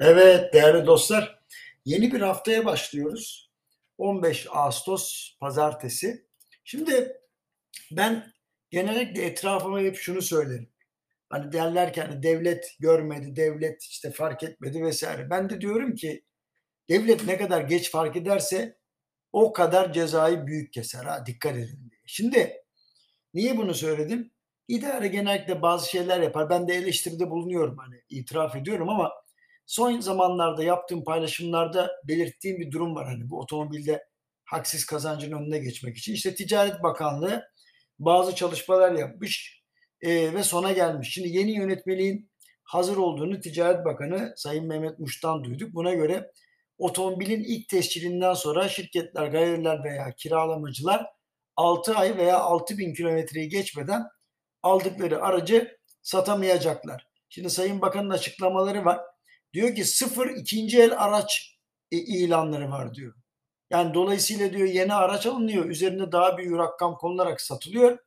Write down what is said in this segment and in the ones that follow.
Evet değerli dostlar, yeni bir haftaya başlıyoruz. 15 Ağustos pazartesi. Şimdi ben genellikle etrafıma hep şunu söylerim. Hani derler ki hani devlet görmedi, devlet işte fark etmedi vesaire. Ben de diyorum ki devlet ne kadar geç fark ederse o kadar cezayı büyük keser ha dikkat edin diye. Şimdi niye bunu söyledim? İdare genellikle bazı şeyler yapar. Ben de eleştiride bulunuyorum hani itiraf ediyorum ama son zamanlarda yaptığım paylaşımlarda belirttiğim bir durum var. Hani bu otomobilde haksız kazancın önüne geçmek için. İşte Ticaret Bakanlığı bazı çalışmalar yapmış e, ve sona gelmiş. Şimdi yeni yönetmeliğin hazır olduğunu Ticaret Bakanı Sayın Mehmet Muş'tan duyduk. Buna göre otomobilin ilk tescilinden sonra şirketler, galeriler veya kiralamacılar 6 ay veya 6 bin kilometreyi geçmeden aldıkları aracı satamayacaklar. Şimdi Sayın Bakan'ın açıklamaları var. Diyor ki sıfır ikinci el araç e, ilanları var diyor. Yani dolayısıyla diyor yeni araç alınıyor. Üzerinde daha büyük rakam konularak satılıyor.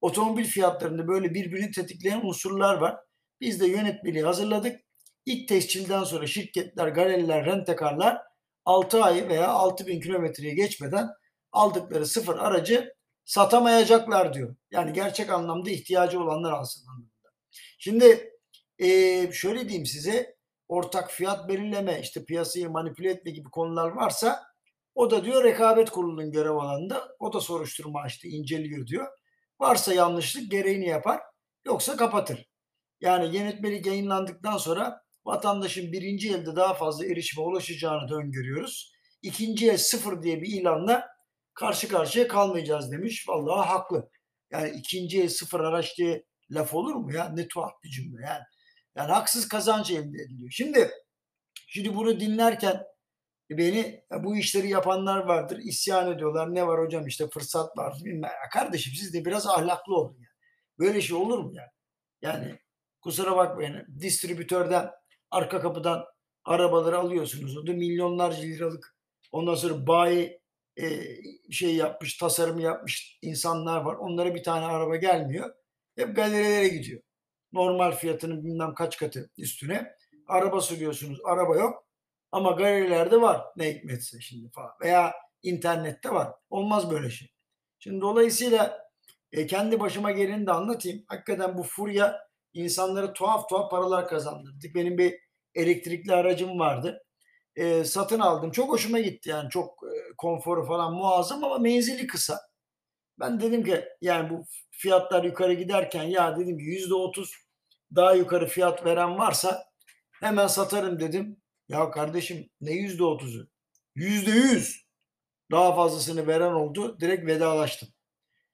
Otomobil fiyatlarında böyle birbirini tetikleyen unsurlar var. Biz de yönetmeliği hazırladık. İlk tescilden sonra şirketler, galeriler, rentekarlar 6 ay veya 6 bin kilometreyi geçmeden aldıkları sıfır aracı satamayacaklar diyor. Yani gerçek anlamda ihtiyacı olanlar alsın anlamında. Şimdi e, şöyle diyeyim size ortak fiyat belirleme işte piyasayı manipüle etme gibi konular varsa o da diyor rekabet kurulunun görev alanında o da soruşturma açtı inceliyor diyor. Varsa yanlışlık gereğini yapar yoksa kapatır. Yani yönetmelik yayınlandıktan sonra vatandaşın birinci elde daha fazla erişime ulaşacağını da öngörüyoruz. İkinci el sıfır diye bir ilanla karşı karşıya kalmayacağız demiş. Vallahi haklı. Yani ikinci el sıfır araç diye laf olur mu ya? Ne tuhaf bir cümle yani. Yani haksız kazanç elde ediliyor. Şimdi şimdi bunu dinlerken beni bu işleri yapanlar vardır. isyan ediyorlar. Ne var hocam işte fırsat var. Kardeşim siz de biraz ahlaklı olun yani. Böyle şey olur mu yani? Yani kusura bakmayın. Distribütörden arka kapıdan arabaları alıyorsunuz. O da milyonlarca liralık. Ondan sonra bayi e, şey yapmış, tasarım yapmış insanlar var. Onlara bir tane araba gelmiyor. Hep galerilere gidiyor. Normal fiyatının bilmem kaç katı üstüne. Araba sürüyorsunuz, araba yok. Ama galerilerde var ne hikmetse şimdi falan. Veya internette var. Olmaz böyle şey. Şimdi dolayısıyla e, kendi başıma geleni de anlatayım. Hakikaten bu furya insanlara tuhaf tuhaf paralar kazandırdı. Benim bir elektrikli aracım vardı. E, satın aldım. Çok hoşuma gitti yani. Çok e, konforu falan muazzam ama menzili kısa. Ben dedim ki yani bu fiyatlar yukarı giderken ya dedim ki yüzde otuz daha yukarı fiyat veren varsa hemen satarım dedim. Ya kardeşim ne yüzde otuzu? Yüzde yüz daha fazlasını veren oldu. Direkt vedalaştım.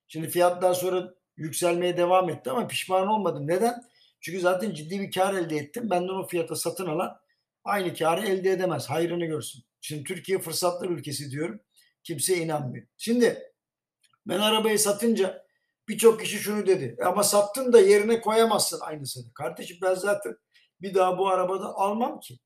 Şimdi fiyatlar sonra yükselmeye devam etti ama pişman olmadım. Neden? Çünkü zaten ciddi bir kar elde ettim. Benden o fiyata satın alan aynı karı elde edemez. Hayrını görsün. Şimdi Türkiye fırsatlar ülkesi diyorum. Kimse inanmıyor. Şimdi ben arabayı satınca birçok kişi şunu dedi. Ama sattın da yerine koyamazsın aynısını. Kardeşim ben zaten bir daha bu arabada almam ki.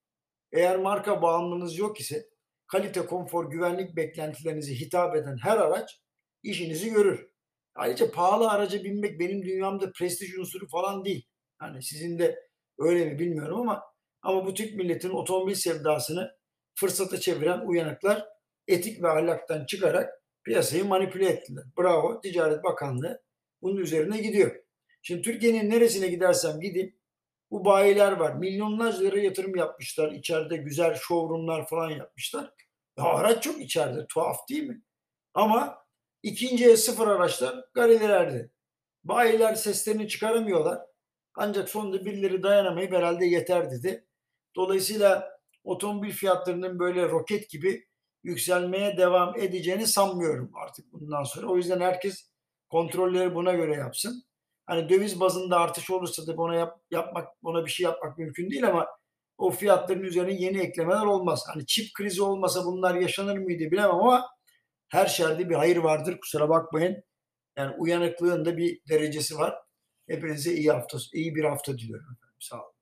Eğer marka bağımlılığınız yok ise kalite, konfor, güvenlik beklentilerinizi hitap eden her araç işinizi görür. Ayrıca pahalı araca binmek benim dünyamda prestij unsuru falan değil. Hani sizin de öyle mi bilmiyorum ama ama bu Türk milletin otomobil sevdasını fırsata çeviren uyanıklar etik ve ahlaktan çıkarak piyasayı manipüle ettiler. Bravo Ticaret Bakanlığı bunun üzerine gidiyor. Şimdi Türkiye'nin neresine gidersem gideyim bu bayiler var. Milyonlarca lira yatırım yapmışlar. İçeride güzel showroomlar falan yapmışlar. Ya araç çok içeride. Tuhaf değil mi? Ama ikinci el sıfır araçlar galerilerde. Bayiler seslerini çıkaramıyorlar. Ancak sonunda birileri dayanamayıp herhalde yeter dedi. Dolayısıyla otomobil fiyatlarının böyle roket gibi yükselmeye devam edeceğini sanmıyorum artık bundan sonra. O yüzden herkes kontrolleri buna göre yapsın. Hani döviz bazında artış olursa da buna yap, yapmak, buna bir şey yapmak mümkün değil ama o fiyatların üzerine yeni eklemeler olmaz. Hani çip krizi olmasa bunlar yaşanır mıydı bilemem ama her şerde bir hayır vardır. Kusura bakmayın. Yani uyanıklığın da bir derecesi var. Hepinize iyi hafta, iyi bir hafta diliyorum. Sağ olun.